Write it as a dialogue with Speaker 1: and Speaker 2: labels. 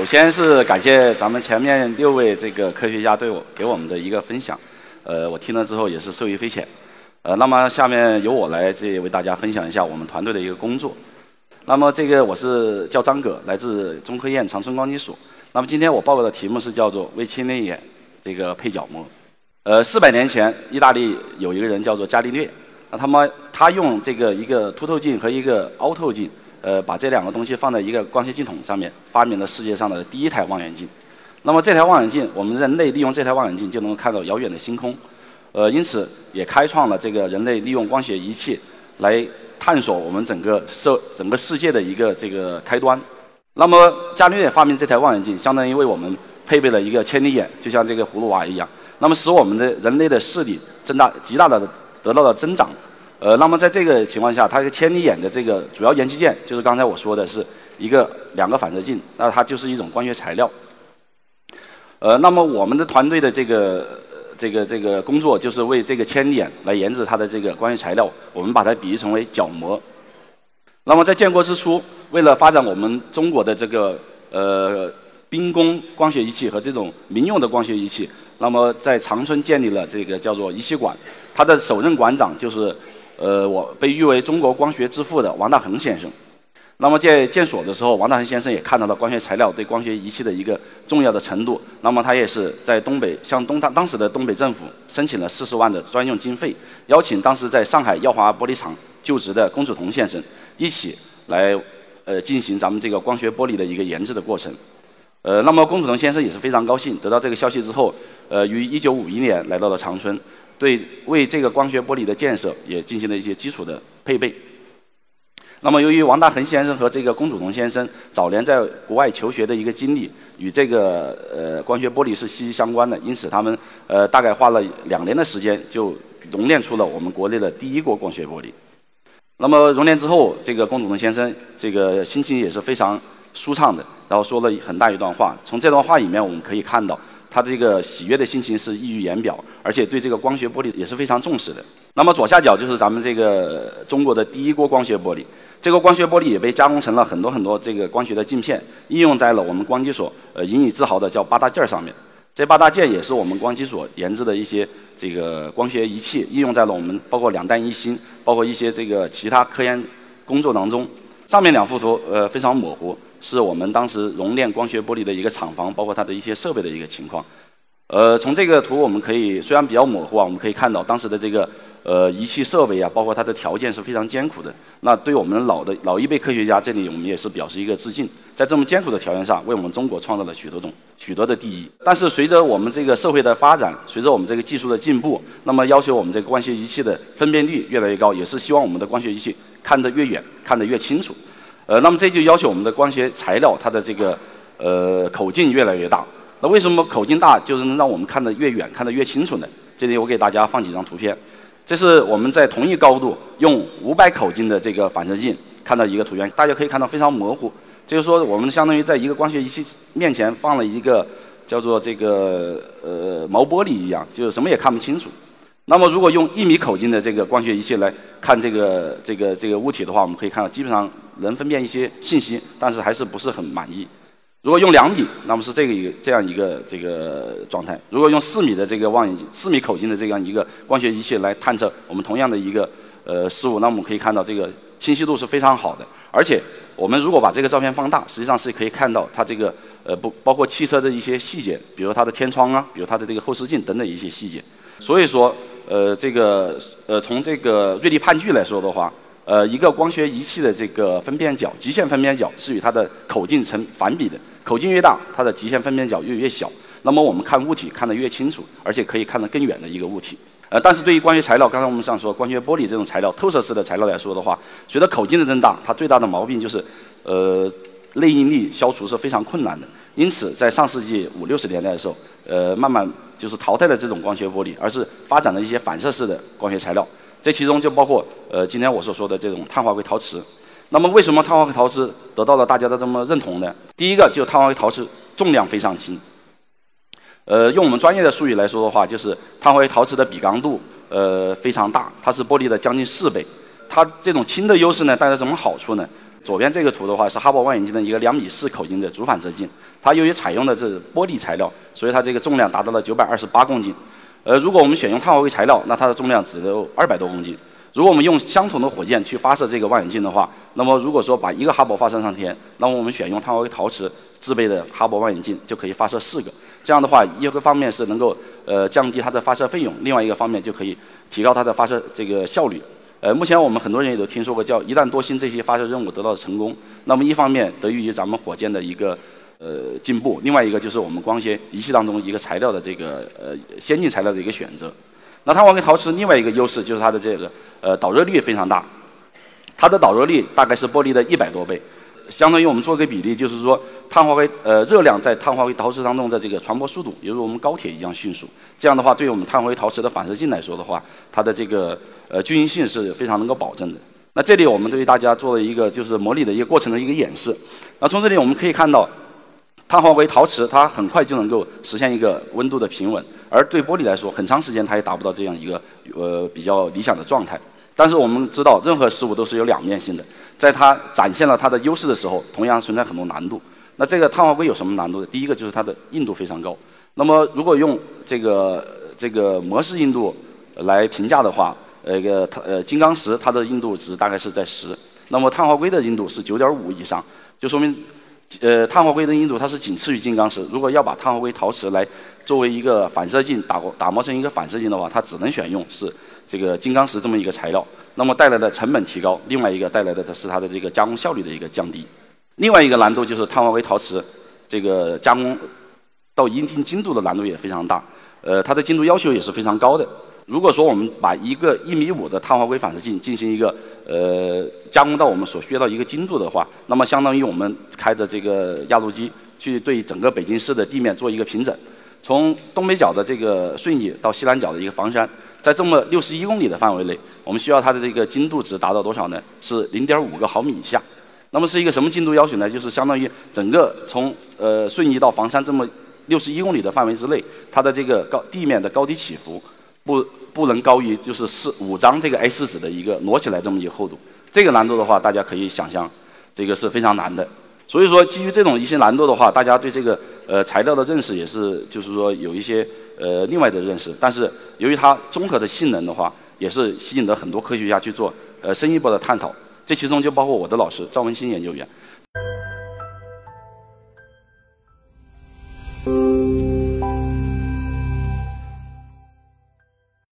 Speaker 1: 首先是感谢咱们前面六位这个科学家对我给我们的一个分享，呃，我听了之后也是受益匪浅。呃，那么下面由我来这为大家分享一下我们团队的一个工作。那么这个我是叫张葛，来自中科院长春光机所。那么今天我报告的题目是叫做微千内眼这个配角膜。呃，四百年前，意大利有一个人叫做伽利略，那他们他用这个一个凸透镜和一个凹透镜。呃，把这两个东西放在一个光学镜筒上面，发明了世界上的第一台望远镜。那么这台望远镜，我们人类利用这台望远镜就能够看到遥远的星空。呃，因此也开创了这个人类利用光学仪器来探索我们整个社整个世界的一个这个开端。那么伽利略发明这台望远镜，相当于为我们配备了一个千里眼，就像这个葫芦娃一样，那么使我们的人类的视力增大极大的得到了增长。呃，那么在这个情况下，它个千里眼的这个主要元器件就是刚才我说的是一个两个反射镜，那它就是一种光学材料。呃，那么我们的团队的这个这个这个工作就是为这个千里眼来研制它的这个光学材料，我们把它比喻成为角膜。那么在建国之初，为了发展我们中国的这个呃兵工光学仪器和这种民用的光学仪器，那么在长春建立了这个叫做仪器馆，它的首任馆长就是。呃，我被誉为中国光学之父的王大珩先生。那么在建所的时候，王大珩先生也看到了光学材料对光学仪器的一个重要的程度。那么他也是在东北向东当当时的东北政府申请了四十万的专用经费，邀请当时在上海耀华玻璃厂就职的龚祖同先生一起来呃进行咱们这个光学玻璃的一个研制的过程。呃，那么龚祖同先生也是非常高兴，得到这个消息之后，呃，于一九五一年来到了长春。对，为这个光学玻璃的建设也进行了一些基础的配备。那么，由于王大珩先生和这个龚祖同先生早年在国外求学的一个经历与这个呃光学玻璃是息息相关的，因此他们呃大概花了两年的时间就熔炼出了我们国内的第一锅光学玻璃。那么熔炼之后，这个龚祖同先生这个心情也是非常舒畅的，然后说了很大一段话。从这段话里面我们可以看到。他这个喜悦的心情是溢于言表，而且对这个光学玻璃也是非常重视的。那么左下角就是咱们这个中国的第一锅光学玻璃，这个光学玻璃也被加工成了很多很多这个光学的镜片，应用在了我们光机所呃引以自豪的叫八大件上面。这八大件也是我们光机所研制的一些这个光学仪器，应用在了我们包括两弹一星，包括一些这个其他科研工作当中。上面两幅图呃非常模糊。是我们当时熔炼光学玻璃的一个厂房，包括它的一些设备的一个情况。呃，从这个图我们可以虽然比较模糊啊，我们可以看到当时的这个呃仪器设备啊，包括它的条件是非常艰苦的。那对我们老的老一辈科学家，这里我们也是表示一个致敬，在这么艰苦的条件下，为我们中国创造了许多种许多的第一。但是随着我们这个社会的发展，随着我们这个技术的进步，那么要求我们这个光学仪器的分辨率越来越高，也是希望我们的光学仪器看得越远，看得越清楚。呃，那么这就要求我们的光学材料它的这个呃口径越来越大。那为什么口径大就是能让我们看得越远、看得越清楚呢？这里我给大家放几张图片。这是我们在同一高度用五百口径的这个反射镜看到一个图片，大家可以看到非常模糊。就是说，我们相当于在一个光学仪器面前放了一个叫做这个呃毛玻璃一样，就是什么也看不清楚。那么，如果用一米口径的这个光学仪器来看这个这个这个物体的话，我们可以看到基本上能分辨一些信息，但是还是不是很满意。如果用两米，那么是这个一个这样一个这个状态。如果用四米的这个望远镜、四米口径的这样一个光学仪器来探测我们同样的一个呃事物，那我们可以看到这个清晰度是非常好的。而且，我们如果把这个照片放大，实际上是可以看到它这个呃不包括汽车的一些细节，比如它的天窗啊，比如它的这个后视镜等等一些细节。所以说。呃，这个呃，从这个瑞利判据来说的话，呃，一个光学仪器的这个分辨角，极限分辨角是与它的口径成反比的，口径越大，它的极限分辨角越越小。那么我们看物体看得越清楚，而且可以看得更远的一个物体。呃，但是对于光学材料，刚才我们上说光学玻璃这种材料，透射式的材料来说的话，随着口径的增大，它最大的毛病就是，呃，内应力消除是非常困难的。因此，在上世纪五六十年代的时候，呃，慢慢就是淘汰了这种光学玻璃，而是发展了一些反射式的光学材料。这其中就包括呃今天我所说的这种碳化硅陶瓷。那么为什么碳化硅陶瓷得到了大家的这么认同呢？第一个就碳化硅陶瓷重量非常轻。呃，用我们专业的术语来说的话，就是碳化硅陶瓷的比刚度呃非常大，它是玻璃的将近四倍。它这种轻的优势呢，带来什么好处呢？左边这个图的话是哈勃望远镜的一个两米四口径的主反射镜，它由于采用的是玻璃材料，所以它这个重量达到了九百二十八公斤。呃，如果我们选用碳化硅材料，那它的重量只有二百多公斤。如果我们用相同的火箭去发射这个望远镜的话，那么如果说把一个哈勃发射上天，那么我们选用碳化硅陶瓷制备的哈勃望远镜就可以发射四个。这样的话，一个方面是能够呃降低它的发射费用，另外一个方面就可以提高它的发射这个效率。呃，目前我们很多人也都听说过，叫一弹多星这些发射任务得到成功。那么一方面得益于咱们火箭的一个呃进步，另外一个就是我们光学仪器当中一个材料的这个呃先进材料的一个选择。那碳化硅陶瓷另外一个优势就是它的这个呃导热率非常大，它的导热率大概是玻璃的一百多倍。相当于我们做个比例，就是说碳化硅呃热量在碳化硅陶瓷当中的这个传播速度，犹如我们高铁一样迅速。这样的话，对于我们碳化硅陶瓷的反射镜来说的话，它的这个呃均匀性是非常能够保证的。那这里我们对于大家做了一个就是模拟的一个过程的一个演示。那从这里我们可以看到，碳化硅陶瓷它很快就能够实现一个温度的平稳，而对玻璃来说，很长时间它也达不到这样一个呃比较理想的状态。但是我们知道，任何事物都是有两面性的。在它展现了它的优势的时候，同样存在很多难度。那这个碳化硅有什么难度呢？第一个就是它的硬度非常高。那么如果用这个这个模式硬度来评价的话，呃，个它呃金刚石它的硬度值大概是在十，那么碳化硅的硬度是九点五以上，就说明呃碳化硅的硬度它是仅次于金刚石。如果要把碳化硅陶瓷来作为一个反射镜打打磨成一个反射镜的话，它只能选用是。这个金刚石这么一个材料，那么带来的成本提高，另外一个带来的是它的这个加工效率的一个降低。另外一个难度就是碳化硅陶瓷这个加工到一定精度的难度也非常大，呃，它的精度要求也是非常高的。如果说我们把一个一米五的碳化硅反射镜进行一个呃加工到我们所需要的一个精度的话，那么相当于我们开着这个压路机去对整个北京市的地面做一个平整，从东北角的这个顺义到西南角的一个房山。在这么六十一公里的范围内，我们需要它的这个精度值达到多少呢？是零点五个毫米以下。那么是一个什么精度要求呢？就是相当于整个从呃顺义到房山这么六十一公里的范围之内，它的这个高地面的高低起伏不不能高于就是四五张这个 A 四纸的一个摞起来这么一个厚度。这个难度的话，大家可以想象，这个是非常难的。所以说，基于这种一些难度的话，大家对这个呃材料的认识也是，就是说有一些呃另外的认识。但是由于它综合的性能的话，也是吸引了很多科学家去做呃深一步的探讨。这其中就包括我的老师赵文新研究员。